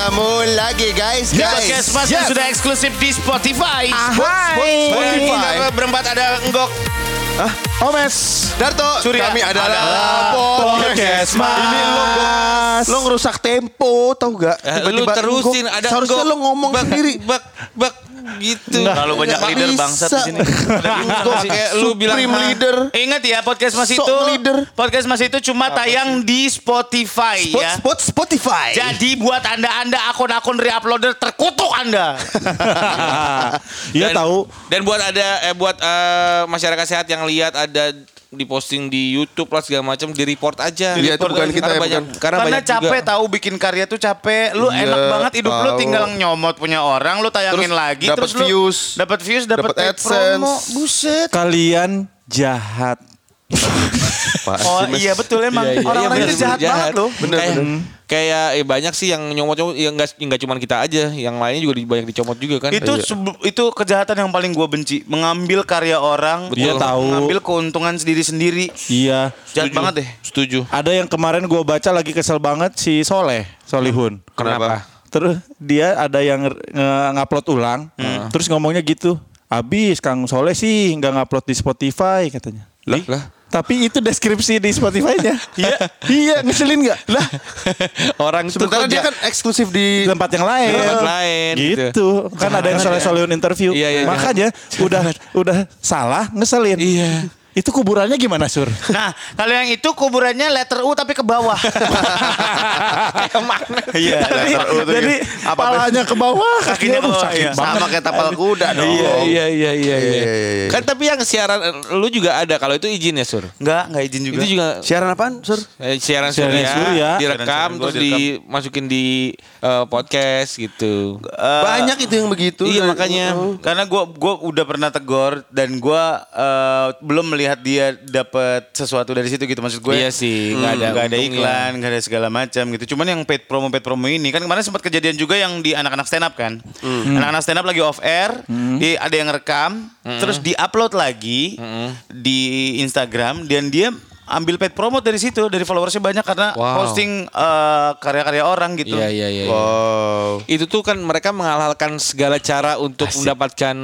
ketemu lagi guys. Di Guys. podcast Mas sudah eksklusif di Spotify. Spotify. Spotify. Berempat ada Enggok. Omes. Darto, Surya. kami adalah Adalah podcast Mas. Ini lo, lo ngerusak tempo, tau gak? Eh, lu terusin ada Seharusnya Enggok. lo ngomong Bak, sendiri. Bak, bak, gitu. Terlalu banyak leader bisa. bangsat di sini. Kayak lu bilang Supreme "Hah." leader. Ingat ya podcast Mas itu leader. podcast Mas itu cuma tayang di Spotify Spot, ya. spot Spotify. Jadi buat Anda-anda akun-akun re-uploader terkutuk Anda. Iya tahu. Dan buat ada eh, buat eh, masyarakat sehat yang lihat ada diposting di YouTube lah segala macam di report aja. Iya, itu bukan kita karena ya, banyak, bukan. Karena, Karena banyak capek juga. tahu bikin karya tuh capek. Lu Iya, enak banget hidup lu tahu. tinggal nyomot punya orang, lu tayangin Terus lagi dapat terus lu views, dapat views, dapat AdSense. promo. Buset. Kalian jahat. Oh iya betul emang Iya, iya, orang-orang iya, itu bener, jahat, banget loh. Bener, kayak, bener. kayak eh, banyak sih yang nyomot-nyomot yang enggak enggak cuma kita aja, yang lainnya juga di- banyak dicomot juga kan. Itu Iya. itu kejahatan yang paling gue benci, mengambil karya orang, Iya, tahu. mengambil keuntungan sendiri-sendiri. Iya. Jahat banget deh. Setuju. Ada yang kemarin gue baca lagi kesel banget si Soleh, Solihun. Kenapa? Terus dia ada yang ngupload ulang, terus ngomongnya gitu. Abis Kang Soleh sih nggak ngupload di Spotify katanya. Lah, lah. Tapi itu deskripsi di Spotify-nya. Iya. iya, ngeselin nggak? Lah, Orang itu Sementara dia kan eksklusif di tempat yang lain. Di tempat lain, Gitu. gitu. Kan ada yang Soleh Solihun interview. Iya, iya, Makanya udah udah salah ngeselin. Iya. Itu kuburannya gimana, Sur? Nah, kalau yang itu kuburannya letter U tapi ke bawah. Iya, Jadi, letter U tuh jadi apa, palanya ke bawah, Kakinya ke bawah, sakit iya. banget. sama kayak tapal kuda dong. Iya, iya, iya, iya, Iya, iya. iya, iya. Kan tapi yang siaran lu juga ada kalau itu izin ya, Sur. Enggak, enggak izin juga. Itu juga Siaran apaan, Sur? eh, siaran, Siaran surya, surya. direkam Siaran terus dimasukin di eh, podcast gitu. Eh, Banyak itu yang begitu. Iya, makanya. Karena gue gua udah pernah tegor dan gue eh, belum melihat dia dapat sesuatu dari situ gitu maksud gue. Iya sih, nggak ada nggak ada iklan, nggak ada segala macam gitu. Cuman yang paid promo paid promo ini kan kemarin sempat kejadian juga yang di anak-anak stand up kan. Anak-anak stand up lagi off air, di, ada yang rekam, terus di-upload lagi di Instagram dan dia ambil paid promo dari situ dari followersnya banyak karena Wow. posting eh, karya-karya orang gitu. Iya, iya, iya. iya. Wow. Itu tuh kan mereka menghalalkan segala cara untuk mendapatkan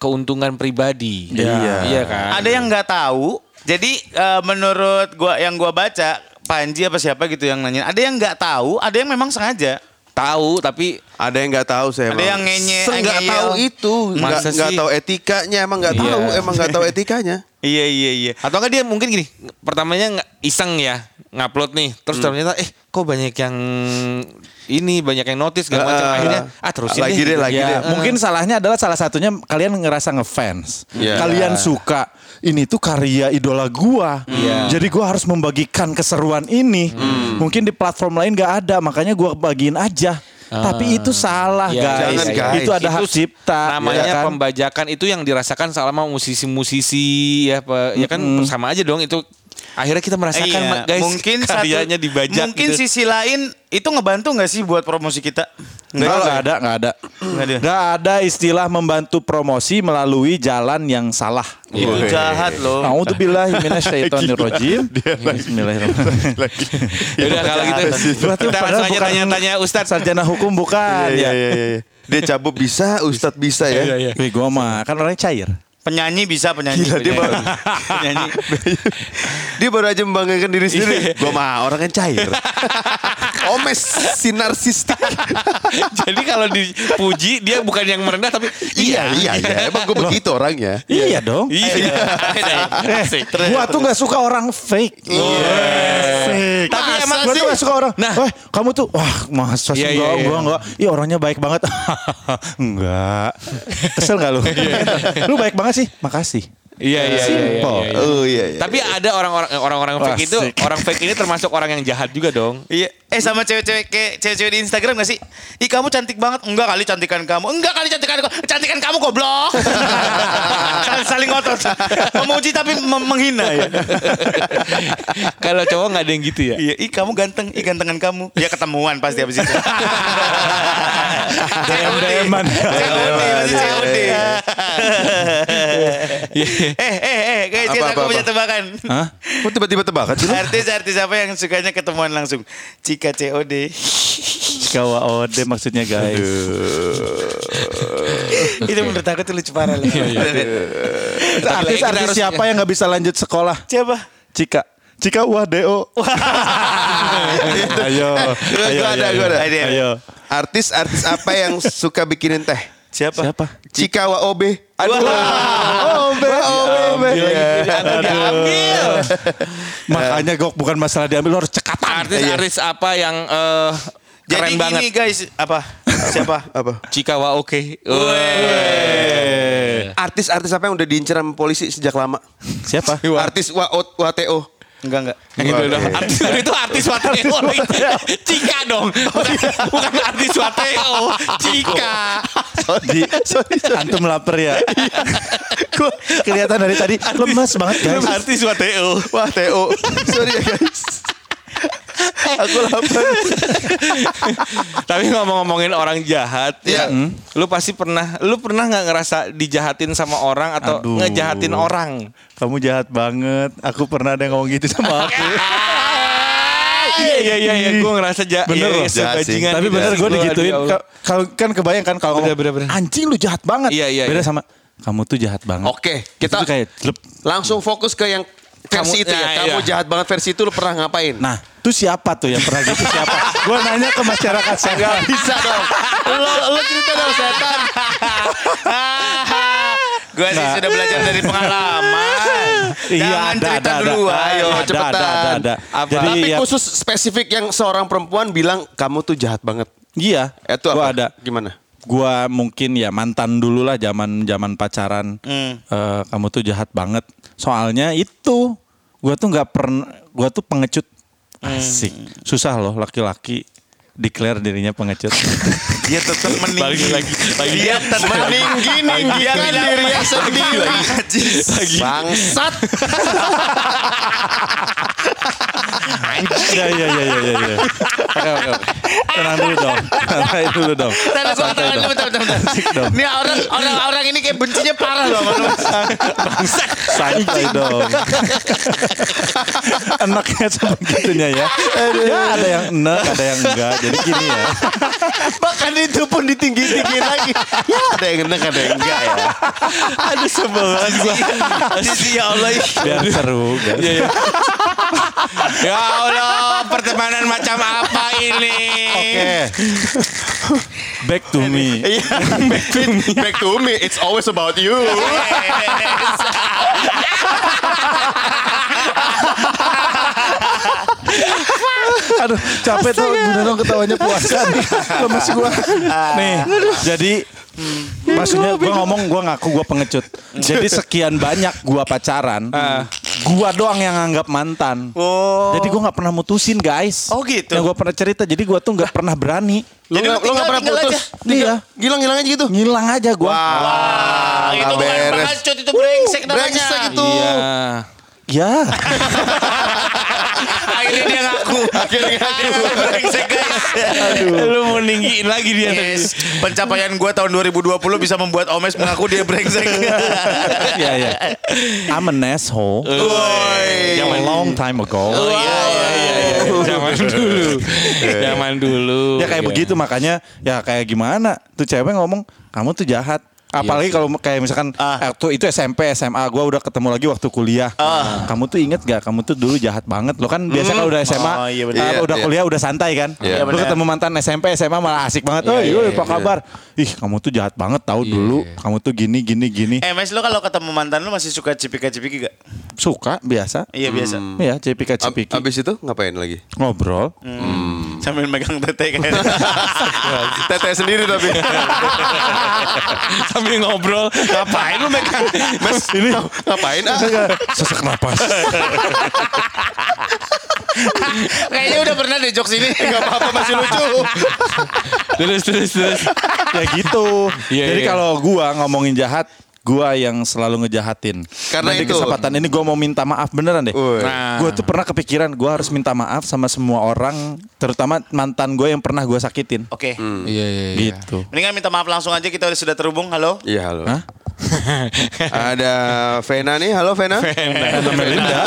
keuntungan pribadi. Iya. Iya kan? Ada yang nggak tahu. Jadi eh, menurut gua yang gua baca Panji apa siapa gitu yang nanya. Ada yang nggak tahu, ada yang memang sengaja. Tahu tapi Ada yang nggak tahu saya. Ada emang. yang ngenye, Se- nggak tahu itu, nggak nggak tahu etikanya, emang nggak Iya. tahu, emang nggak tahu etikanya. Iya iya iya. atau enggak dia mungkin gini, pertamanya nggak iseng ya ngupload nih, terus ternyata eh kok banyak yang ini banyak yang notice segala macam Ah, akhirnya ah terusin lagi deh, lagi Ya, deh. mungkin salahnya adalah salah satunya kalian ngerasa ngefans. Iya. Kalian suka ini tuh karya idola gua. Iya. Jadi gua harus membagikan keseruan ini. Mungkin di platform lain nggak ada, makanya gua bagiin aja. Tapi itu salah, Iya, guys. jangan, guys. Itu ada hak cipta. namanya ya kan? pembajakan itu yang dirasakan sama musisi-musisi ya Pak. ya kan sama aja dong itu akhirnya kita merasakan Iya, Ma- guys mungkin karyanya satu, dibajak Mungkin gitu. sisi lain itu ngebantu nggak sih buat promosi kita? Nggak, Nggak nggak ada, nggak ada. Nggak ada. Istilah membantu promosi melalui jalan yang salah. Itu Woi. jahat loh. A'udzubillahi minasyaitonirrajim. Bismillahirrahmanirrahim. Ya udah kalau gitu Berarti kita padahal langsung aja tanya-tanya Ustadz Sarjana hukum bukan Iya, ya. iya, iya, iya. Dia cabut bisa, Ustadz bisa ya. Wih, gua mah kan orangnya cair. Penyanyi bisa penyanyi. Gila, dia penyanyi. baru- penyanyi. Dia baru aja membanggakan diri sendiri. Gua mah orang kan cair. Omes si narsistik. jadi kalau dipuji dia bukan yang merendah tapi iya, iya, iya. Emang gue begitu orangnya. Iya dong. iya Eh, gua tuh nggak suka orang fake. Fake. Tapi Masa emang gua sih? tuh nggak suka orang. Nah. Nah, kamu tuh wah masa sih Iya, enggak, iya, iya. gua enggak. Ih orangnya baik banget. enggak. Kesel nggak lu? lu baik banget sih. Makasih. iya iya iya, iya, Simple. iya, iya. Oh iya, iya. tapi ada orang-orang orang-orang Wah, fake itu orang fake ini termasuk orang yang jahat juga dong Iya. Eh sama cewek-cewek kayak cewek-cewek di Instagram gak sih? Ih kamu cantik banget. Enggak kali cantikan kamu. Enggak kali cantikan kamu. Cantikan kamu goblok. saling, saling ngotot. Memuji tapi menghina ya. kalau cowok nggak ada yang gitu ya Iya, ih kamu ganteng, ih gantengan kamu. Ya ketemuan pasti habis itu. DM DM-an. COD, COD. Iya. Eh, eh, eh, guys, Apa, kita apa, aku punya tebakan. Hah? Kok tiba-tiba tebakan sih? Artis-artis apa yang sukanya ketemuan langsung? Cika COD. Cika Waode maksudnya guys. Itu menurut aku tuh lucu parah. Artis-artis siapa yang nggak bisa lanjut sekolah? Siapa? Cika. Cika ayo, Gua- ayo, ayo, gua ada. ayo. Ayo. Artis-artis apa yang suka bikinin teh? Siapa? Siapa? Cika Waobe. Aduh. Obe, obe, Diambil. Makanya gok bukan masalah diambil, lo harus cekatan. Artis-artis apa yang Jadi keren gini banget? guys, apa? Siapa? Apa? Cikawa oke. Artis-artis apa yang udah diincar sama polisi sejak lama? Siapa? Artis wa WTO. Enggak enggak. Gitu dong. Artis itu artis Wateo. Cika dong. Bukan, bukan artis Wateo. Cika. Di, antum lapar ya. Gua kelihatan dari tadi lemas banget guys. Artis Wateo. Wah, TO. Sorry ya guys. Aku lapar. Tapi ngomong-ngomongin orang jahat, Iya. ya, lu pasti pernah, lu pernah nggak ngerasa dijahatin sama orang atau Aduh. ngejahatin orang? Kamu jahat banget. Aku pernah ada yang ngomong gitu sama aku. Iya iya iya, iya. gue ngerasa ja, Bener iya, loh. iya, Jahat sih. Tapi bener gue digituin. ya Kalau kan kebayang kan kalau Bener, ngomong, bener, bener. anjing lu jahat banget. Iya, iya, Beda iya. sama kamu tuh jahat banget. Oke, Kita kayak langsung fokus ke yang versi Kamu- itu ya. nah, Kamu iya. jahat banget versi itu lu pernah ngapain? Nah, itu siapa tuh yang pernah gitu siapa? gue nanya ke masyarakat Gak sekarang. bisa dong. Lo, lo cerita dong setan. Gue sih Nah. sudah belajar dari pengalaman. Iya, Jangan ada, cerita ada, dulu, ada. ayo Ada, cepetan. ada, ada, ada. Apa? Jadi Tapi ya- khusus spesifik yang seorang perempuan bilang kamu tuh jahat banget. Iya, Itu gua apa? ada. Gimana? Gua mungkin ya mantan dulu lah zaman zaman pacaran. Hmm. Eh, kamu tuh jahat banget. Soalnya itu gua tuh nggak pernah gua tuh pengecut. Asik. Susah loh laki-laki declare dirinya pengecut. Dia tetap meninggi. lagi, lagi. Dia tetap Meninggi ninggikan dirinya sendiri. Bangsat. ya ya ya ya ya. ya. Oke oke. Tenang dulu dong. Tenang dulu dong. Gua dong. dulu, bentar, bentar, bentar. Asik dong. Ini orang orang orang ini kayak bencinya parah loh sama lu. Santai dong. Enaknya sebegitunya ya. Ya ada yang enak, ada yang enggak. Jadi gini ya. Bahkan itu pun ditinggi-tinggi lagi. Ya ada yang enak ada yang enggak ya. Aduh sebel banget gua. Ya Allah. Biar seru guys. Ya Allah, pertemanan macam apa ini? Oke. Back to me. Iya. Back to me. Back to me. It's always about you. Aduh, capek tuh bener dong ketawanya puasa nih. Lemes gua. Nih, jadi maksudnya gua ngomong gua ngaku gua pengecut. Jadi sekian banyak gua pacaran, gua doang yang anggap mantan. Oh. Jadi gua nggak pernah mutusin guys. Oh, gitu. Yang gua pernah cerita. Jadi gua tuh nggak pernah berani. Lu Jadi nggak lu lu nggak pernah putus. Iya. Gilang-gilang aja gitu. Ngilang aja gua. Ah, itu nggak bukan pengecut itu brengsek namanya. Brengsek itu. Iya. Ya. Akhirnya dia ngaku. Akhirnya dia ngaku brengsek guys. Lu mau ninggiin lagi dia tadi. Yes. Pencapaian gue tahun 2020 bisa membuat Omes mengaku dia brengsek. Ya ya. I'm an asshole. Woi. A long time ago. Oh iya iya iya. iya. Zaman dulu. Zaman dulu. Ya kayak Iya. begitu makanya ya kayak gimana tuh cewek ngomong kamu tuh jahat. Apalagi kalau kayak misalkan Ah. eh, tuh itu SMP SMA gua udah ketemu lagi waktu kuliah. Kamu tuh inget gak kamu tuh dulu jahat banget. Lo kan biasa kalau udah SMA Oh, iya benar. Iya, udah iya. kuliah udah santai kan. Iya, Lo ketemu mantan SMP SMA malah asik banget. Oh, Iya, iya, iya, apa kabar? Ih, kamu tuh jahat banget tahu dulu. Kamu tuh gini gini gini. Eh Mes lo kalau ketemu mantan lo masih suka cipika-cipiki gak? Suka biasa. Iya biasa. Iya, cipika Ab- cipiki. Abis itu ngapain lagi? Ngobrol. Sambil megang tete kan. Tete sendiri tapi. sambil ngobrol. Ngapain lu megang? Mas, ini ngapain ah? Sesak napas. Kayaknya udah pernah deh jokes ini. Gak apa-apa masih lucu. Terus terus terus. ya gitu. Iya, Jadi iya. kalau gua ngomongin jahat, gua yang selalu ngejahatin. Karena Dan di itu. kesempatan ini gua mau minta maaf beneran deh. Woi. Nah. Gua tuh pernah kepikiran gua harus minta maaf sama semua orang, terutama mantan gue yang pernah gua sakitin. Oke. Iya iya iya. Gitu. Mendingan minta maaf langsung aja kita sudah terhubung. Halo. Iya halo. Hah? Ada Vena nih, halo Vena. Vena Melinda.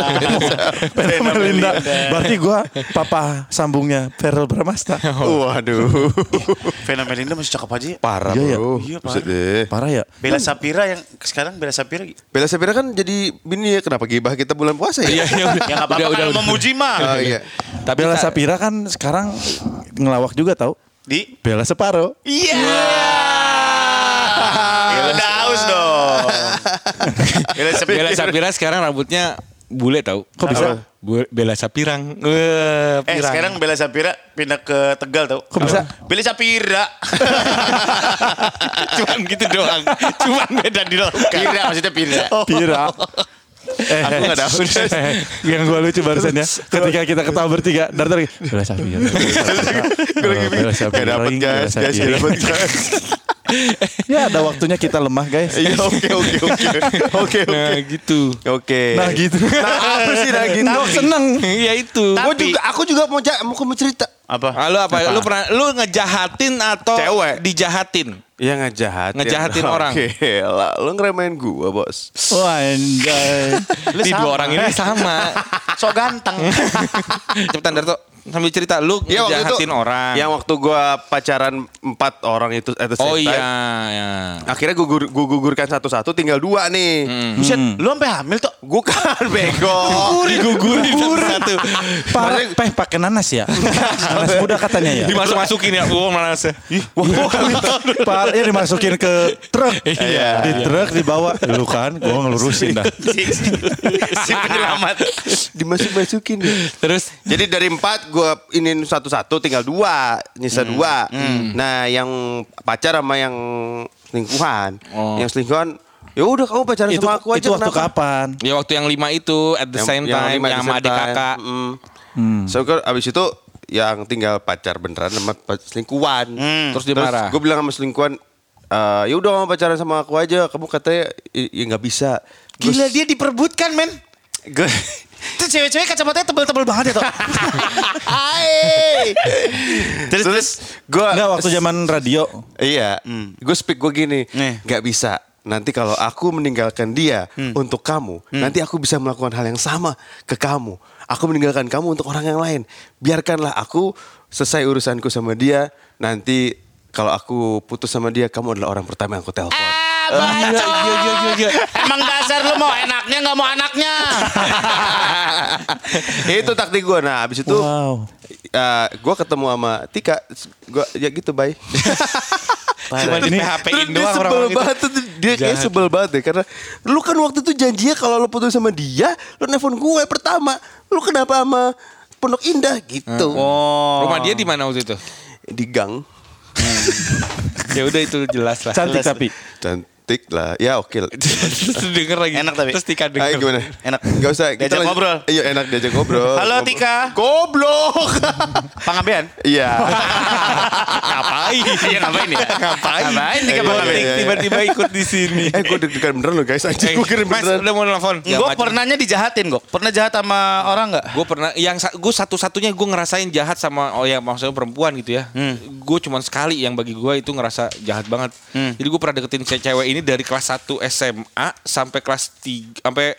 Vena Melinda. Berarti gue papa sambungnya Feral Bramasta. Waduh. Vena Melinda masih cakep aja ya. Parah Iya ya? bro. Iya, deh. Parah ya? Bella Sapira yang sekarang Bella Sapira Bella Sapira kan jadi bini ya kenapa gibah kita bulan puasa ya? Iya, iya, yang apa-apa kalau udah. memuji mah. Oh iya. Tapi Bella Sapira kan sekarang ngelawak juga tau. Di Bella Separo. Iya. Ya udah haus dong. Bella Sapira. Bella Sapira sekarang rambutnya bule tau. Kok bisa? Bella Sapirang. Eh, Eh pirang. sekarang Bella Sapira pindah ke Tegal tau. Kok bisa? Bella Sapira. Cuman gitu doang. Cuman beda di loka. Pira maksudnya Pira. Pira. Eh, Aku nggak tahu. eh, yang gue lucu barusan ya. Ketika kita ketawa bertiga, dari tadi Bella Sapira. Gue lagi. Gak dapet guys, guys gak dapet guys. Ya ada waktunya kita lemah guys. Iya oke oke oke oke Nah gitu. oke. Nah gitu. Nah apa sih nah gitu? Nah, seneng. ya itu. Gue juga aku juga mau ja- mau mau cerita. Apa? Ah, lu apa? Lu pernah lu ngejahatin atau Cewek. dijahatin? Iya ngejahatin. Ngejahatin orang. Oke lah, lu ngeremehin gua bos. Wah anjay. Di dua orang ini sama. So ganteng. Cepetan Darto sambil cerita lu Iya waktu itu ngejahatin orang. Yang waktu gua pacaran empat orang itu at the same oh time. iya, ya. Akhirnya gue gugur, gua gugurkan satu-satu tinggal dua nih. Buset, lu sampai hamil tuh. Gue kan bego. Digugurin satu. Parah, peh pakai nanas ya. nanas muda katanya ya. Dimasuk masukin ya. Oh mana sih? Parah ya dimasukin ke truk. Iya. Di truk dibawa. Lu kan, gua ngelurusin dah. si, penyelamat. Dimasuk-masukin deh. Terus Jadi dari empat gue ini satu-satu tinggal dua, nyisa dua. Nah yang pacar sama yang selingkuhan, Oh. yang selingkuhan, ya udah kamu pacaran Itu, sama aku aja. itu waktu kenapa? kapan? ya waktu yang lima itu at the same time yang di sama adik kakak. Mm. So kan abis itu yang tinggal pacar beneran sama selingkuhan. Terus dia marah. Gue bilang sama selingkuhan, "Eh, ya udah kamu pacaran sama aku aja. Kamu katanya "I- ya nggak bisa. Gila dia diperbutkan men. Gue Itu cewek-cewek kacamatanya tebel-tebel banget ya tuh. terus terus gue Enggak waktu zaman radio. Iya, gue speak gue gini, Nih. nggak bisa. Nanti kalau aku meninggalkan dia untuk kamu, nanti aku bisa melakukan hal yang sama ke kamu. Aku meninggalkan kamu untuk orang yang lain. Biarkanlah aku selesai urusanku sama dia. Nanti kalau aku putus sama dia, kamu adalah orang pertama yang aku telepon. Ah. Emang dasar lu mau enaknya nggak mau anaknya. itu taktik gue. Nah, abis itu Wow. gue ketemu sama Tika. Gue ya gitu, bye. Cuma di PHP-in Terus dia doang sebel orang-orang itu. banget tuh. Dia kayak sebel banget deh karena lu kan waktu itu janjinya kalau lu putus sama dia, lu nelfon gue pertama. Lu kenapa sama Pondok Indah gitu. Oh. Rumah dia di mana waktu itu? Di gang. ya udah itu jelas lah. Cantik tapi. Cantik lah. Ya oke lah. Terus denger lagi. Enak tapi. Terus Tika denger. Ayo gimana? Enak. Gak usah. kita Diajak lanjut. ngobrol. Iya enak diajak ngobrol. Halo, Ngobrol. Tika. Goblok. Pangabean. Iya. Ngapain? Iya ngapain ya? Ngapain? Ngapain Tika Iya, Pangabean? iya, iya. Tiba-tiba ikut di sini. eh gue deg-degan beneran loh guys. Anjing Eh, gue kira Mas beneran. udah mau nelfon. Gue pernahnya dijahatin kok. Pernah jahat sama orang nggak? Gue pernah yang gue satu-satunya gue ngerasain jahat sama oh ya maksudnya perempuan gitu ya. Gue cuman sekali yang bagi gue itu ngerasa jahat banget. Jadi gue pernah deketin ce- cewek ini dari kelas 1 SMA sampai kelas 3 sampai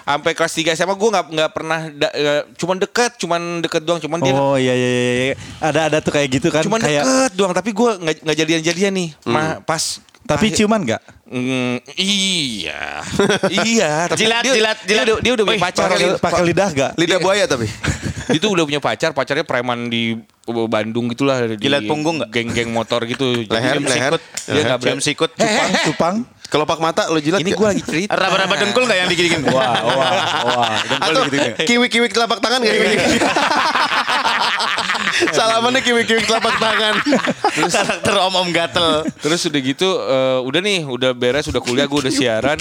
sampai kelas 3 SMA gue nggak nggak pernah da- eh, cuman deket cuman deket doang cuman dia Oh iya iya iya. iya. Ada ada tuh kayak gitu kan. cuman kayak deket doang tapi gue nggak nggak jadian jadian nih Ma- pas tapi akhir- ciuman enggak? Mm, iya iya tapi Jilat, dia, jilat, dia, jilat. udah, dia udah punya pacar Pakai pakai lidah enggak? Lidah buaya tapi. dia tuh udah punya pacar pacarnya preman di Bandung gitulah di punggung nggak? geng-geng motor gitu Leher, leher. sikut. dia nggak Cium berani sikut. Cupang, cupang. Kelopak mata lo jilat ini gak? gue lagi cerita Raba-raba dengkul nggak yang digini-gini? Wah, wah, wah. Atau kiwi-kiwi telapak tangan gak? Salamannya kiwi-kiwi telapak tangan. Karakter om-om gatel. terus udah gitu eh, udah nih udah beres udah kuliah gue udah siaran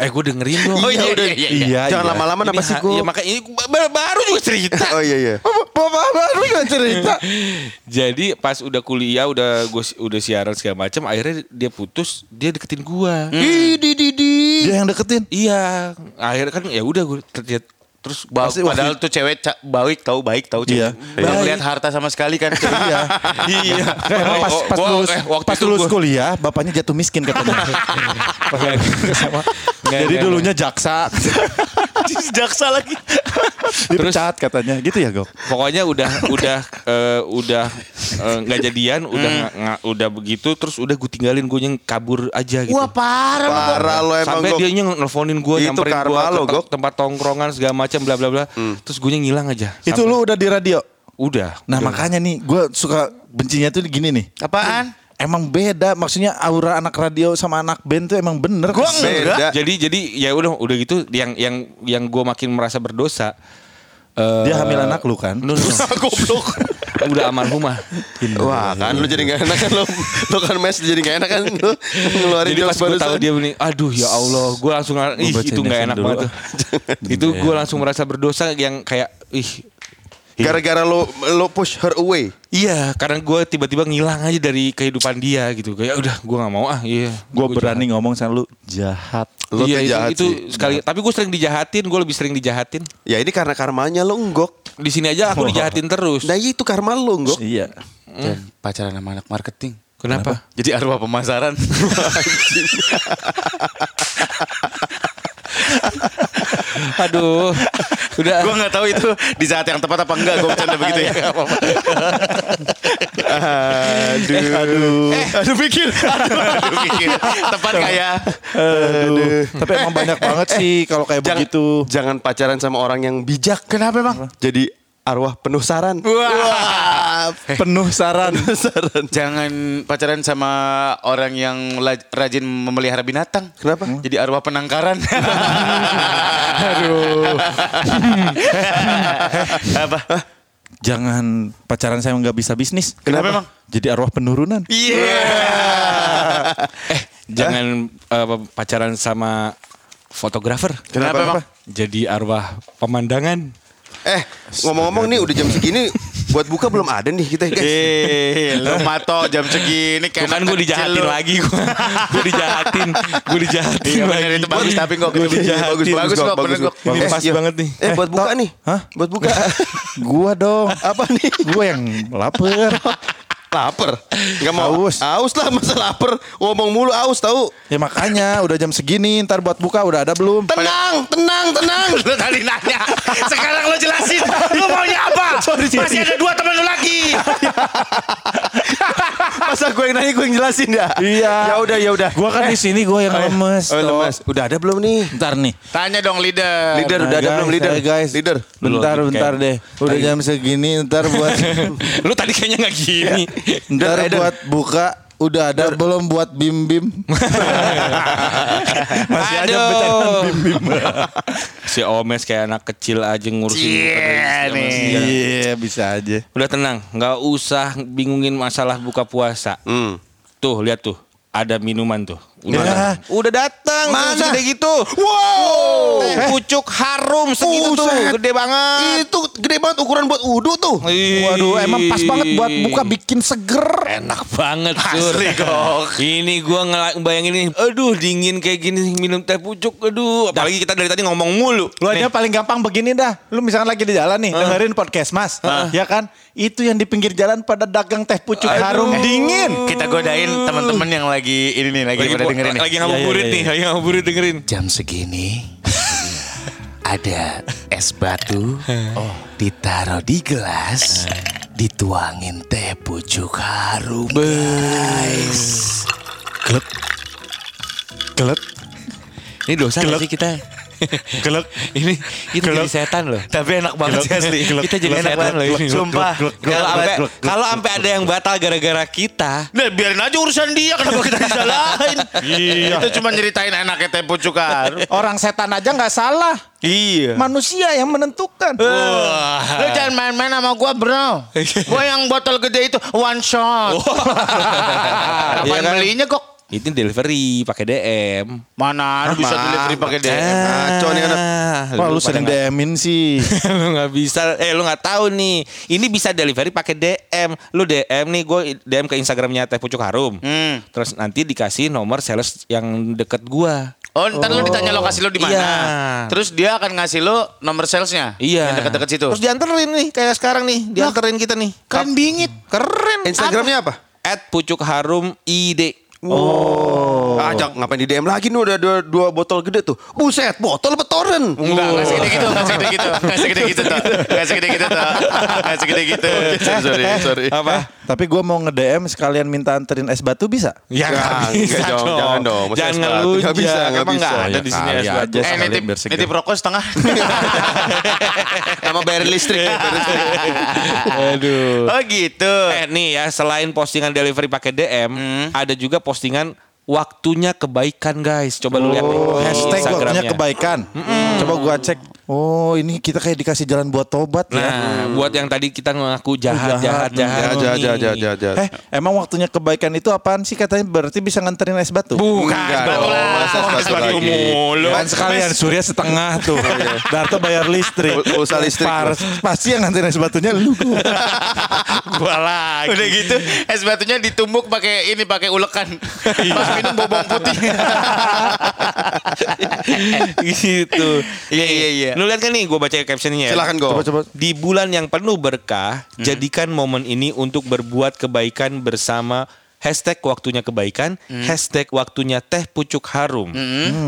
eh gue dengerin dong Oh iya udah. Iya, Jangan iya. lama-lama Ini apa sih gue? ya, makanya ini ba- baru juga cerita Oh iya iya. Bapak baru juga cerita. jadi pas udah kuliah udah gue udah siaran segala macam akhirnya dia putus dia deketin gue Di di di di. Dia yang deketin. Iya, akhirnya kan ya udah gue terjadi Terus ba- Pasti waktu padahal tuh cewek ca- baik tahu baik tahu cewek. Iya. Baik. ngeliat harta sama sekali kan. Iya. iya. Emang pas, Oh, pas gua- lulus, eh, waktu pas lulus gua- kuliah, bapaknya jatuh miskin katanya. Jadi dulunya jaksa, jaksa lagi. dipecat katanya. Gitu ya, Gok? Pokoknya udah udah eh, udah eh, nggak jadian, udah Hmm. udah begitu terus udah gue tinggalin gue yang kabur aja gitu. Wah parah. Parah lo emang Sampai dia nelfonin gue nyamperin gue ke tempat tongkrongan segala macam bla bla bla. Terus gue ngilang aja. Itu Sampai- lu udah di radio. udah. Nah udah. makanya nih, gue suka bencinya tuh gini nih. Apaan? Emang beda, maksudnya aura anak radio sama anak band tuh emang bener. Gua Beda. enggak. Jadi jadi ya udah udah gitu yang yang yang gue makin merasa berdosa. Eh, Dia hamil anak lu kan? No. Goblok. udah almarhumah. Wah kan lu jadi gak enak kan lu, lu kan mes jadi gak enak kan lu ngeluarin Jadi pas gue tahu dia begini, aduh ya Allah, gue langsung ih itu nggak FM enak dulu, banget tuh. itu gue langsung merasa berdosa yang kayak ih Gara-gara lu lu push her away. Iya, karena gue tiba-tiba ngilang aja dari kehidupan dia gitu. Kayak udah, gue nggak mau ah. Iya, Gue Gua berani ngomong sama lu jahat. Lu iya, itu, jahat itu sih. sekali. Tapi gue sering dijahatin, gue lebih sering dijahatin. Ya ini karena karmanya lu enggok. Di sini aja aku dijahatin terus. Nah itu karma lu enggok. Iya. Dan pacaran sama anak marketing. Kenapa? Jadi arwah pemasaran. Aduh, udah. gue nggak tahu itu di saat yang tepat apa enggak. Gue bercanda begitu ya. Aduh. Aduh. Eh, aduh pikir. Aduh, aduh pikir. Tepat kayak. Aduh. Tapi emang banyak banget sih kalau kayak Jangan, begitu. jangan pacaran sama orang yang bijak. Kenapa bang? Jadi arwah penuh saran. Wah. Penuh saran. saran. Jangan pacaran sama orang yang rajin memelihara binatang. Kenapa? Jadi arwah penangkaran. Aduh. Apa? Jangan pacaran saya nggak bisa bisnis. Kenapa emang? Jadi arwah penurunan. Iya. Eh, jangan eh, pacaran sama fotografer. Kenapa emang? Jadi arwah pemandangan. Eh ngomong-ngomong nih udah jam segini buat buka belum ada nih kita guys. Eh, lu mato jam segini kan gue dijahatin lu. lagi gue. gue dijahatin. Gue dijahatin Iya lagi. itu bagus tapi kok Iya, iya, bagus bagus kok bener kok. Ini Eh, pas iya. banget nih. Eh buat buka nih. Hah? Buat buka. Gua dong. Apa nih? Gua yang lapar. Lapar. Enggak mau. Aus. Aus lah masa lapar. Ngomong mulu aus tahu. Ya makanya udah jam segini ntar buat buka udah ada belum? Tenang, tenang, tenang. Lu tadi nanya. Sekarang lu jelasin. Lu maunya apa? Masih ada dua temen lu lagi. Masa gue yang nanya gue yang jelasin ya? Iya. Ya udah, ya udah. Gua kan di sini gua yang lemes. Oh, lemes. Udah ada belum nih? Ntar nih. Tanya dong leader. Leader Nah, udah ada guys, belum leader? eh, guys. Leader. Bentar, bentar deh. Udah jam segini ntar buat Lu tadi kayaknya nggak gini. Ntar buat buka udah ada belum buat bim bim. Masih ada Aduh. bercandaan bim bim. Si Omes kayak anak kecil aja ngurusin. Iya nih. Iya bisa aja. Udah tenang, nggak usah bingungin masalah buka puasa. Hmm. Tuh lihat tuh, ada minuman tuh. Udah, Ya. Udah datang, Mana? tuh, segede gitu. Wow. Teh pucuk harum segitu tuh, Buset. gede banget. Itu gede banget ukuran buat wudhu tuh. Waduh, emang pas banget buat buka bikin seger. Enak banget Sur. Asli, Gok. Ini gua bayangin ini, aduh dingin kayak gini minum teh pucuk, aduh. Apalagi kita dari tadi ngomong mulu. Lu aja paling gampang begini dah. Lu misalkan lagi di jalan nih, dengerin podcast Mas. Ya kan? Itu yang di pinggir jalan pada dagang teh pucuk harum dingin. Kita godain teman-teman yang lagi ini nih lagi, pada dengerin nih. Lagi ngabuburit Iya, iya, nih, iya. lagi ngabuburit dengerin. Jam segini ada es batu ditaruh di gelas dituangin teh pucuk harum guys Gelek. Gelek. Ini dosa nggak Gelek. sih kita? Gelek. ini kita jadi setan loh. tapi enak banget sih asli Kita jadi Enak setan banget. loh ini. sumpah Kalau sampai kalau sampai ada yang batal gara-gara kita, Nah, biarin aja urusan dia kenapa kita disalahin Iya. itu cuma nyeritain enaknya pucuk harum Orang setan aja nggak salah. iya Manusia yang menentukan. Lu jangan main-main sama gua bro Gua yang botol gede itu one shot Kapan Iya kan? belinya kok itu delivery pakai DM. Mana ada bisa delivery pakai DM Ngaco nih anak. Wah lu sering DM-in sih. lu nggak bisa eh lu nggak tahu nih ini bisa delivery pakai DM lu DM nih gue DM ke Instagramnya Teh Pucuk Harum Hmm. terus nanti dikasih nomor sales yang deket gua Oh, ntar lu ditanya lokasi lu di mana. Iya. Terus dia akan ngasih lu nomor salesnya. Iya. Yang dekat-dekat situ. Terus dianterin nih kayak sekarang nih, dianterin kita nih. Keren bingit. Keren. Instagramnya apa? At Pucuk Harum ID. Ah, jangan ngapain di DM lagi nih udah dua, dua botol gede tuh. Buset, botol apa toren? Enggak, enggak segede gitu, enggak segede gitu. Enggak segede gitu tuh. Enggak segede gitu tuh. Enggak segede gitu. sorry, sorry, sorry. Apa? Tapi gue mau nge-DM sekalian minta anterin es batu bisa? Ya nggak bisa dong, jangan dong. Masa Jangan es batu? ngelunjak. Nggak bisa, nggak Emang nggak bisa. ada Ya di sini es batu. aja. Eh, nitip, nitip rokok setengah. Nama bayar listrik. bayar listrik. Aduh. Oh gitu. Eh nih ya, selain postingan delivery pakai DM, Hmm. ada juga postingan waktunya kebaikan guys. Coba lu lihat nih. Oh, hashtag waktunya kebaikan. Coba gua cek. Oh, ini kita kayak dikasih jalan buat tobat ya. Nah, buat yang tadi kita ngaku jahat, jahat, jahat. Jahat, nih. jahat, jahat, jahat, jahat. Eh, emang waktunya kebaikan itu apaan sih katanya? Berarti bisa nganterin es batu? Bukan Enggak dong. masa es batu batu lagi. mulu. Kan sekalian Surya setengah tuh. Darto bayar listrik. Pulsa listrik. Par- pasti yang nganterin es batunya lu. Gua lagi. Udah gitu es batunya ditumbuk pakai ini pakai ulekan. Pas minum bobong putih. gitu. Iya, iya, iya. Lu lihat kan nih gue baca captionnya. ya. Silakan go. Coba coba. Di bulan yang penuh berkah, jadikan momen ini untuk berbuat kebaikan bersama Hashtag waktunya kebaikan, hashtag waktunya teh pucuk harum.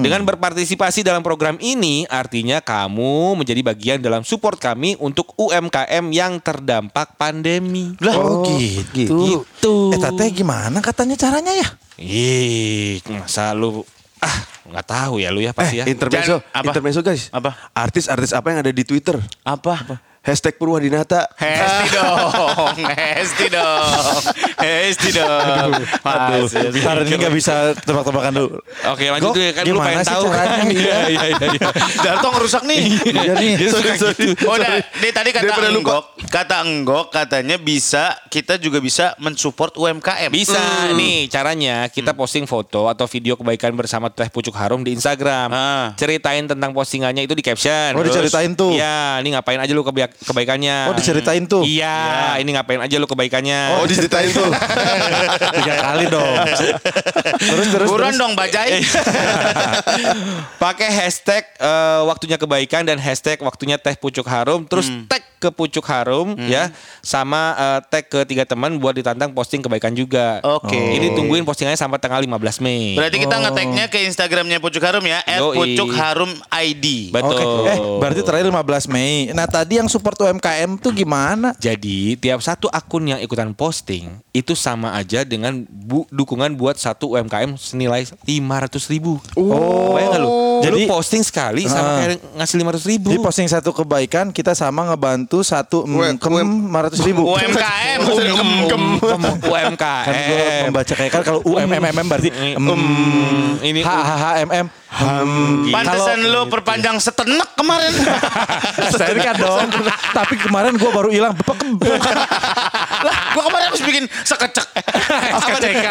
Dengan berpartisipasi dalam program ini, artinya kamu menjadi bagian dalam support kami untuk UMKM yang terdampak pandemi. Oh, gitu. Gitu. Eh, Tete gimana katanya caranya ya? Ih, masa lu ah nggak tahu ya lu ya pasti ya. Eh, intermezzo, Jangan- apa? intermezzo guys. Apa? Artis-artis apa yang ada di Twitter? Apa? Hashtag Purwadinata. Hesti dong, Hesti dong, Hesti dong. Aduh, ntar ini gak bisa tebak-tebakan dulu. Oke lanjut deh kan lu pengen tahu. caranya? Iya iya iya. iya. Darto ngerusak nih. Iya nih. Dia suka gitu. Oh, nah, dia tadi kata. Enggok, kata Enggok katanya bisa kita juga bisa mensupport UMKM. Bisa nih caranya kita posting foto atau video kebaikan bersama Teh Pucuk Harum di Instagram. Ah. Ceritain tentang postingannya itu di caption. Oh, diceritain tuh. Iya, ini ngapain aja lu keba- kebaikannya. Oh, diceritain tuh. Iya, ini ngapain aja lu kebaikannya. Oh diceritain tuh. Tiga kali dong. terus terus Buruan terus. dong Bajai. Pakai hashtag eh, waktunya kebaikan dan hashtag waktunya Teh Pucuk Harum terus tag ke Pucuk Harum ya sama eh, tag ke tiga teman buat ditantang posting kebaikan juga. Oke. Ini tungguin postingannya sampai tanggal 15 Mei. Berarti kita nge-tagnya ke Instagramnya Pucuk Harum ya, Yoi. Pucuk Harum ID. Betul. Oke. Eh, berarti terakhir 15 Mei. Nah, tadi yang support UMKM tuh gimana? Jadi tiap satu akun yang ikutan posting itu sama aja dengan bu- dukungan buat satu UMKM senilai 500 ribu. Oh, Bayang lu? Jadi Jadi- posting sekali sama Ah. kayak ngasih 500 ribu. Di posting satu kebaikan kita sama ngebantu satu Wem- mm, kem wem- 500 ribu. UMKM. UMKM. Kan gue membaca kayak kan kalau UMMM berarti Hmm, ini H H H M M. Pantesan lu perpanjang setenek kemarin. Kan dong. Tapi kemarin gue baru hilang. lah, gua kemarin harus bikin sekecek. SKCK.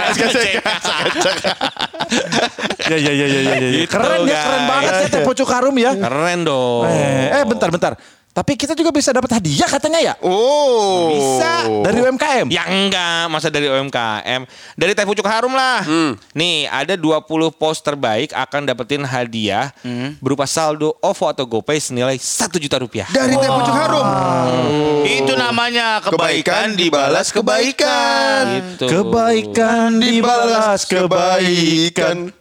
Ya ya ya ya ya. ya. Gitu, Keren ya, keren banget ya Teh Pucuk Harum ya. Keren dong. Eh, eh bentar bentar. Tapi kita juga bisa dapat hadiah katanya ya Oh. Bisa. dari UMKM. Ya enggak, masa dari UMKM. Dari Teh Pucuk Harum lah. Nih, ada 20 post terbaik akan dapetin hadiah berupa saldo OVO atau GoPay senilai 1 juta rupiah. Dari Teh Pucuk Harum. Itu namanya kebaikan dibalas kebaikan. Gitu. Kebaikan dibalas kebaikan.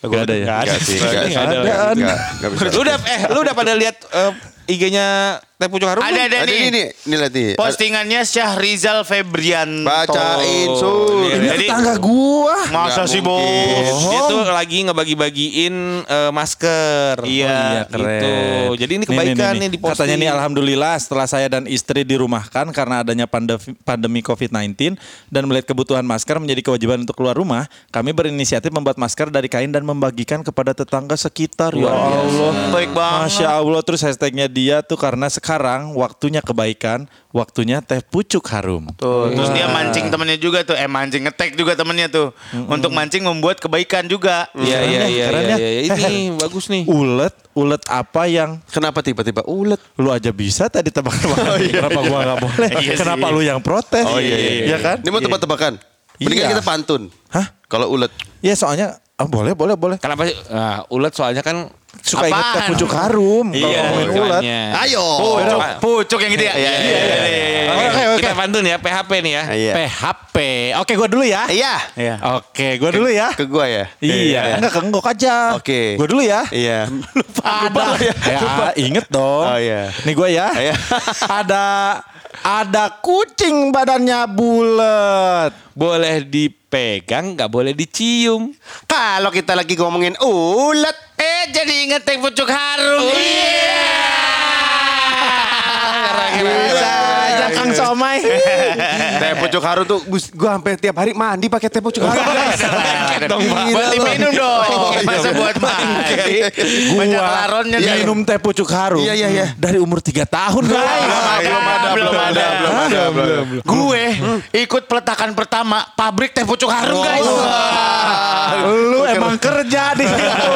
Gak ada ya? Nggak ada sih. Nggak Nggak ada. Nggak, nggak, nggak bisa. Lu udah eh lu udah pada lihat eh, IG-nya Teh Pucuk Harum? Ada belum? ada Ada nih. ini nih, ini lihat nih. Postingannya Syahrizal Febrianto. Bacain. Nih, Ini Jadi- tetangga gua. Masa sih, Bos? Dia tuh lagi ngebagi-bagiin eh, masker. Iya, Gitu. Jadi ini kebaikan nih, di posting. Katanya nih alhamdulillah setelah saya dan istri dirumahkan karena adanya pandemi, pandemi COVID-19 dan melihat kebutuhan masker menjadi kewajiban untuk keluar rumah, kami berinisiatif membuat masker dari kain dan membagikan kepada tetangga sekitar. Ya Allah. Baik banget. Masya Allah terus hashtagnya dia tuh karena sekarang waktunya kebaikan, waktunya teh pucuk harum. Tuh, terus dia mancing temennya juga tuh, eh mancing ngetek juga temennya tuh, untuk mancing membuat kebaikan juga. Iya iya ya, iya iya. ya. iya. Ini bagus nih. Ulet, ulet apa yang Kenapa tiba-tiba ulet? lu aja bisa tadi tebak-tebakan. Kenapa gua nggak boleh? Iya. Kenapa lu yang protes? Oh iya, iya, Iya kan? Ini mau tebak-tebakan. Mendingan Iya. kita pantun. Hah? Kalau ulet. Iya soalnya Ah, boleh, boleh, boleh. Kenapa sih? Nah, ulet soalnya kan Suka Apaan? pucuk harum. Kalau Iya, ngomongin ulat. makanya. Ayo. Pucuk, pucuk yang gitu ya. Iya, iya, iya. iya. Oke, oke. Kita pantun ya, PHP nih ya. Iya. PHP. Oke, gua dulu ya. Iya. Iya. Oke, gua dulu ya. Ke gua ya. Iya, enggak ke enggok aja. Oke. Gua dulu ya. Iya. Ada. Ya, inget dong. Oh, iya. Nih gue ya. Iya. ada ada kucing badannya bulat. Boleh dipegang, nggak boleh dicium. Kalau kita lagi ngomongin ulet, Eh, jadi inget teh pucuk harum. Iya. Bisa aja Kang Somai. teh pucuk harum tuh gua sampai tiap hari mandi pakai teh pucuk harum. dong, lu. diminum dong. Oh, Masa iya. buat mandi. Banyak laronnya Gua dah. minum teh pucuk harum. Iya, iya, iya. Dari umur 3 tahun. Belum ada, belum ada, belum ada, belum ada. Gue ikut peletakan pertama pabrik teh pucuk harum guys. Lu emang kerja di situ.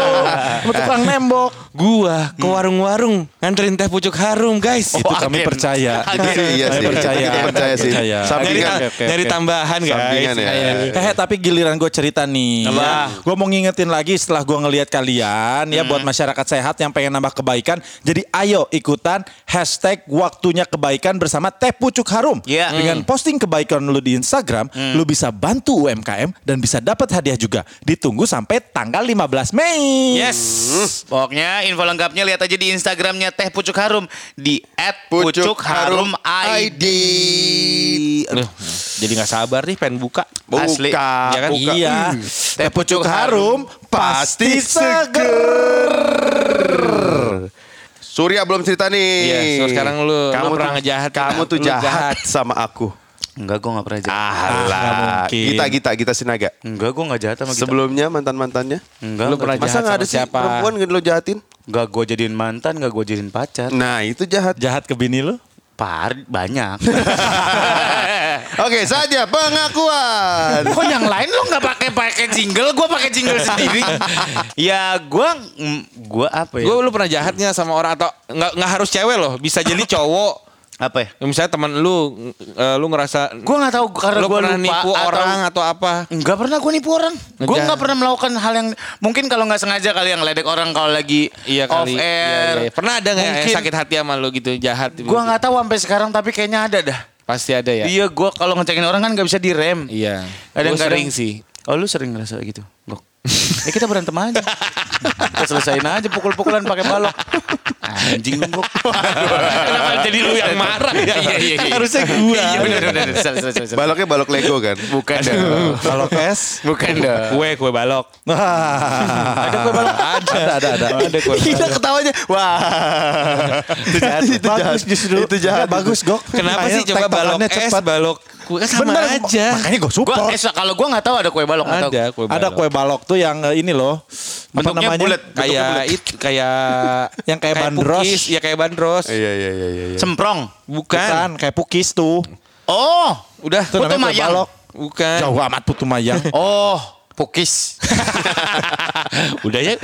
Tukang nembok. Gua ke warung-warung nganterin teh pucuk harum, guys. Itu kami percaya. Iya sih. percaya. Percaya sih. Percaya. Nyari, oke, oke, nyari tambahan, guys. Sampingan ya. Eh, tapi giliran gue cerita nih. Apa? Gue mau ngingetin lagi setelah gue ngelihat kalian ya buat masyarakat sehat yang pengen nambah kebaikan. Jadi ayo ikutan hashtag waktunya kebaikan bersama Teh Pucuk Harum. Iya. Dengan posting kebaikan lu di Instagram, lu bisa bantu UMKM dan bisa dapat hadiah juga. Ditunggu sampai tanggal 15 Mei. Yes. Pokoknya info lengkapnya lihat aja di Instagramnya Teh Pucuk Harum di @pucukharumid. Aduh, jadi nggak sabar nih pengen buka. Asli. Buka, Ya kan? buka. Iya. Teh Pucuk Harum pasti seger. Surya belum cerita nih. Iya, so sekarang lu- lu pernah tuh- ngejahat, Kamu tuh jahat, jahat. sama aku. Enggak, gue gak pernah jahat. Alah. nggak mungkin. Gita, Gita, Gita Sinaga. Enggak, gue gak jahat sama kita. Sebelumnya mantan-mantannya. Enggak, Lu enggak. pernah Masa jahat nggak ada sih siapa? perempuan yang lo jahatin? Enggak gue jadiin mantan, enggak gue jadiin pacar. Nah itu jahat. Jahat ke bini lu? Par banyak. Oke saja pengakuan. Kok yang lain lo nggak pakai pakai jingle, gue pakai jingle sendiri. ya gue gue apa ya? Gue lu pernah jahatnya sama orang atau nggak nggak harus cewek loh, bisa jadi cowok. Apa ya? Ya, Misalnya teman lu, eh, lu ngerasa Gue nggak tahu karena lu gue pernah lupa nipu atau- orang atau apa? Enggak pernah gue nipu orang. Ngejahat. nggak pernah melakukan hal yang mungkin kalau nggak sengaja kali yang ledek orang kalau lagi Iya off kali. Iya, air. iya. Pernah ada nggak yang sakit hati sama lu gitu jahat? Gue nggak tahu sampai sekarang tapi kayaknya ada dah. Pasti ada ya. Iya, gue kalau ngecekin orang kan nggak bisa direm. Iya. Kadang-kadang- Gua sering sih. Oh lu sering ngerasa gitu? Gok. ya kita berantem aja. Kita selesain aja pukul-pukulan pakai balok. Anjing lu. Kenapa jadi lu yang marah? Iya iya iya. Harusnya gua. Iya benar benar. Baloknya balok Lego kan? Bukan dong. Kalau es? Bukan dong. Kue kue balok. ada kue balok? Ada. ada, ada. Ada kue Kita balok. ketawanya. Wah. itu jahat. Itu jahat. Bagus justru. Itu jahat. Bagus, Gok. Kenapa sih coba balok es, cepat. balok kue kan sama Bener, aja. Makanya gue Gua support. eh, kalau gua nggak tahu ada kue balok. Ada kue balok. Ada kue balok tuh yang eh, ini loh. Bentuknya namanya? bulat. kayak itu kayak Yang kayak bandros. pukis, ya kayak bandros. Iya iya iya iya. iya. Semprong. Bukan. Bukan, kayak pukis tuh. Oh. Udah. Itu Putu mayang. balok. Bukan. Jauh amat putu mayang. Oh. Pukis. Udah ya.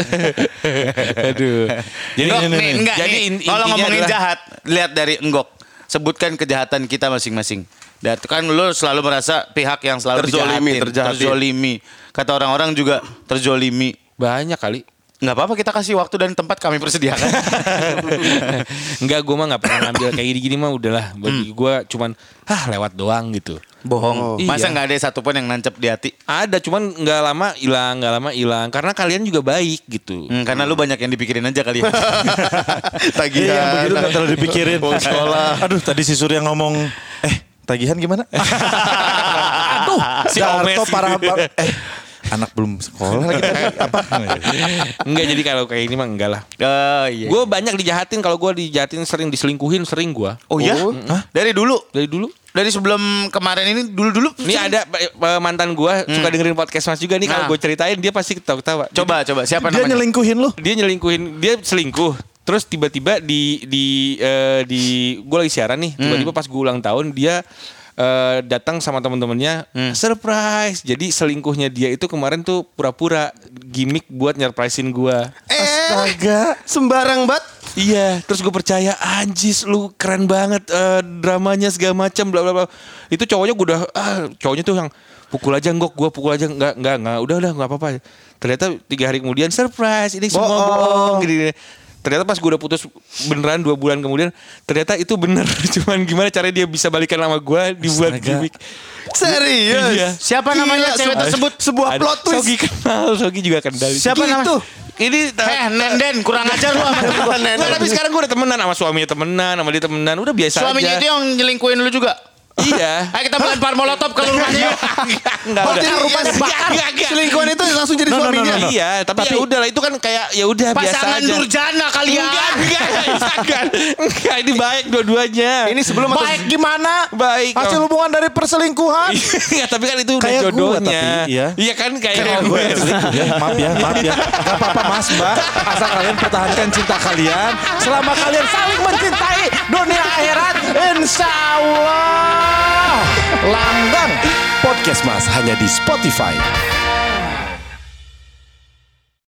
Aduh. Jadi Enggok, ini, nih, enggak, Jadi nih, in- kalau ngomongin adalah- jahat, lihat dari enggok. Sebutkan kejahatan kita masing-masing. Dan kan lu selalu merasa pihak yang selalu Terzolimi, dijahatin, terjahatin. terzolimi. Kata orang-orang juga terzolimi. Banyak kali. Nggak apa-apa kita kasih waktu dan tempat kami persediakan. Enggak, gue mah nggak pernah ngambil kayak gini-gini mah udahlah. Bagi gue cuman, ah lewat doang gitu. Bohong. Iya. Masa nggak ada satupun yang nancep di hati? Ada, cuman nggak lama hilang, nggak lama hilang. Karena kalian juga baik gitu. Hmm, karena lu banyak yang dipikirin aja kali ya. Tagihan. Iya, begitu terlalu dipikirin. Sekolah. Aduh, tadi si Surya ngomong, eh tagihan gimana? Aduh, Si Darto Omes. Eh, anak belum sekolah lagi tadi. Apa? enggak jadi kalau kayak ini mah enggak lah. Oh iya. Gue banyak dijahatin kalau gue dijahatin sering diselingkuhin sering gue. oh ya? Oh. Hah? Dari dulu? Dari dulu. Dari sebelum kemarin ini dulu-dulu? Ini ada eh, mantan gue suka dengerin podcast Mas juga nih kalau Nah. gue ceritain dia pasti ketawa-ketawa. Coba, coba. Siapa Dia namanya? nyelingkuhin lu. dia nyelingkuhin dia selingkuh terus tiba-tiba di di eh, di gue lagi siaran nih tiba-tiba pas gue ulang tahun dia eh, datang sama teman-temannya surprise jadi selingkuhnya dia itu kemarin tuh pura-pura gimmick buat nyerprisein gue Eh, Astaga. sembarang bat. Iya, terus gue percaya anjis lu keren banget eh, dramanya segala macam bla bla bla. Itu cowoknya gue udah ah, cowoknya tuh yang pukul aja nggok gue pukul aja nggak nggak nggak udah udah nggak apa-apa. Ternyata tiga hari kemudian surprise ini semua Bohong. bohong gini, gini. Ternyata pas gue udah putus beneran dua bulan kemudian ternyata itu bener cuman gimana caranya dia bisa balikan sama gue dibuat Astaga. gimmick. Serius? Iya. Siapa namanya cewek se- tersebut? Sebuah Ada- plot twist. Sogi kenal, Sogi juga kenal. Siapa Gitu. namanya? Ini Eh, Nenden, kurang ajar lu sama temen tapi sekarang gue udah temenan sama suaminya temenan, sama dia temenan, udah biasa Suaminya aja. itu yang nyelingkuin lu juga. Iya. Ayo kita melempar molotov ke rumahnya. Enggak Oh, jadi Rumah iya, dibakar. Enggak, enggak. Selingkuhan itu langsung jadi No, no, no, suaminya. no, no. Iya, tapi ya udah lah itu kan kayak ya udah biasa Pasangan aja. durjana kalian. Enggak, enggak, enggak, enggak, ini baik dua-duanya. Ini sebelum atau Baik gimana? baik. Hasil hubungan dari perselingkuhan. Iya, tapi kan itu udah jodohnya. tapi, iya. Iya kan kayak, gue selingkuh ya, maaf ya, maaf ya. Gak apa-apa mas, mbak. Asal kalian pertahankan cinta kalian. Selama kalian saling mencintai dunia akhirat. Insya Allah. Langgang. Podcast mas hanya di Spotify.